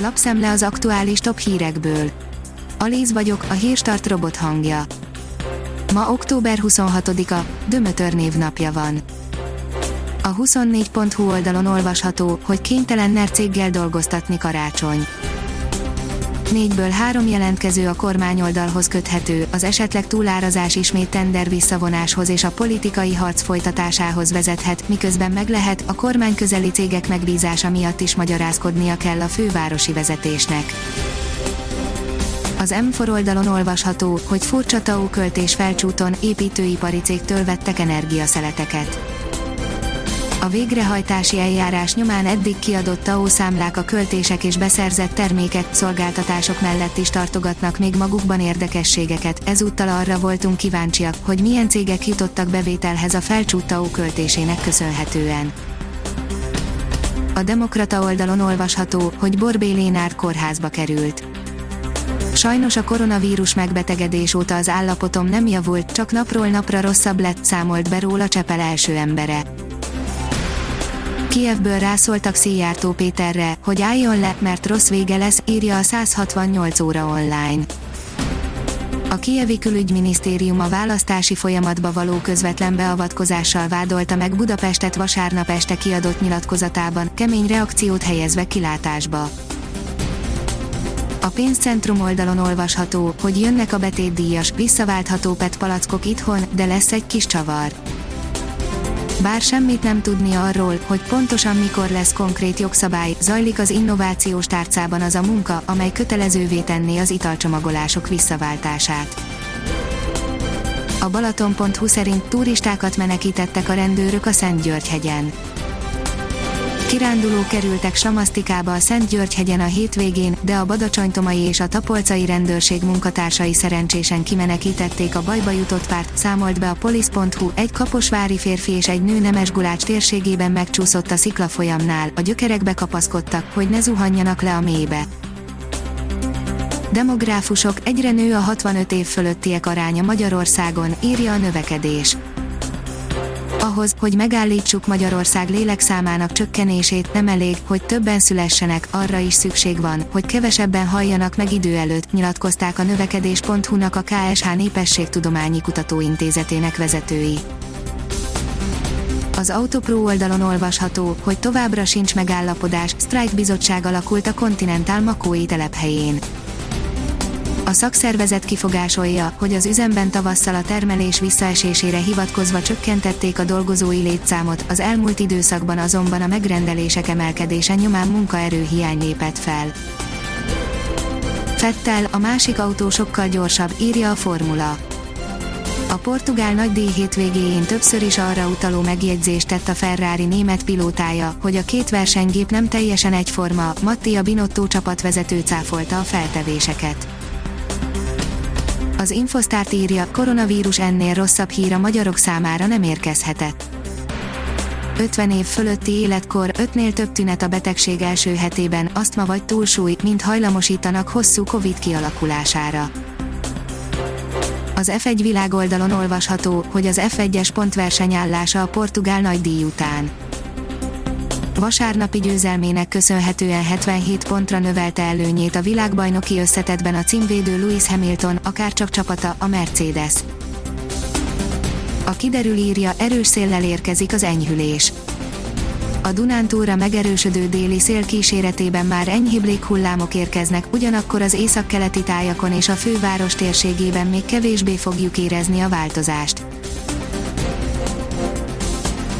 Lapszemle az aktuális top hírekből. Alíz vagyok, a hírstart robot hangja. Ma október 26-a, Dömötör névnapja van. A 24.hu oldalon olvasható, hogy kénytelen NER céggel dolgoztatni karácsony. Négyből három jelentkező a kormányoldalhoz köthető, az esetleg túlárazás ismét tender visszavonáshoz és a politikai harc folytatásához vezethet, miközben meg lehet, a kormány közeli cégek megbízása miatt is magyarázkodnia kell a fővárosi vezetésnek. Az M4 oldalon olvasható, hogy furcsa TAO költés felcsúton építőipari cégtől vettek energiaszeleteket. A végrehajtási eljárás nyomán eddig kiadott TAO számlák a költések és beszerzett termékek, szolgáltatások mellett is tartogatnak még magukban érdekességeket, ezúttal arra voltunk kíváncsiak, hogy milyen cégek jutottak bevételhez a felcsút TAO költésének köszönhetően. A Demokrata oldalon olvasható, hogy Borbé Lénárd kórházba került. Sajnos a koronavírus megbetegedés óta az állapotom nem javult, csak napról napra rosszabb lett, számolt be róla Csepel első embere. Kievből rászóltak Szijjártó Péterre, hogy álljon le, mert rossz vége lesz, írja a 168 óra online. A Kievi külügyminisztérium a választási folyamatba való közvetlen beavatkozással vádolta meg Budapestet vasárnap este kiadott nyilatkozatában, kemény reakciót helyezve kilátásba. A pénzcentrum oldalon olvasható, hogy jönnek a betétdíjas, visszaváltható PET palackok itthon, de lesz egy kis csavar. Bár semmit nem tudni arról, hogy pontosan mikor lesz konkrét jogszabály, zajlik az innovációs tárcában az a munka, amely kötelezővé tenné az italcsomagolások visszaváltását. A Balaton.hu szerint turistákat menekítettek a rendőrök a Szent György-hegyen. Kirándulók kerültek Samasztikába a Szent György-hegyen a hétvégén, de a badacsonytomai és a tapolcai rendőrség munkatársai szerencsésen kimenekítették a bajba jutott párt, számolt be a polisz.hu, egy kaposvári férfi és egy nő nemes gulács térségében megcsúszott a sziklafolyamnál, a gyökerekbe kapaszkodtak, hogy ne zuhanjanak le a mélybe. Demográfusok, egyre nő a 65 év fölöttiek aránya Magyarországon, írja a növekedés ahhoz, hogy megállítsuk Magyarország lélekszámának csökkenését, nem elég, hogy többen szülessenek, arra is szükség van, hogy kevesebben halljanak meg idő előtt, nyilatkozták a növekedés.hu-nak a KSH Népességtudományi Kutatóintézetének vezetői. Az Autopro oldalon olvasható, hogy továbbra sincs megállapodás, sztrájkbizottság alakult a Continental Makói telephelyén. A szakszervezet kifogásolja, hogy az üzemben tavasszal a termelés visszaesésére hivatkozva csökkentették a dolgozói létszámot, az elmúlt időszakban azonban a megrendelések emelkedése nyomán munkaerőhiány lépett fel. Fettel, a másik autó sokkal gyorsabb, írja a formula. A portugál nagydíj hétvégéjén többször is arra utaló megjegyzést tett a Ferrari német pilótája, hogy a két versenygép nem teljesen egyforma, Mattia Binotto csapatvezető cáfolta a feltevéseket. Az Infosztárt írja, koronavírus ennél rosszabb hír a magyarok számára nem érkezhetett. 50 év fölötti életkor, 5-nél több tünet a betegség első hetében, asztma vagy túlsúly, mind hajlamosítanak hosszú Covid kialakulására. Az F1 világoldalon olvasható, hogy az F1-es pontversenyállása a portugál nagydíj után vasárnapi győzelmének köszönhetően 77 pontra növelte előnyét a világbajnoki összetetben a címvédő Lewis Hamilton, akárcsak csapata, a Mercedes. A kiderül írja, erős széllel érkezik az enyhülés. A Dunántúra megerősödő déli szél kíséretében már enyhébb léghullámok érkeznek, ugyanakkor az északkeleti tájakon és a főváros térségében még kevésbé fogjuk érezni a változást.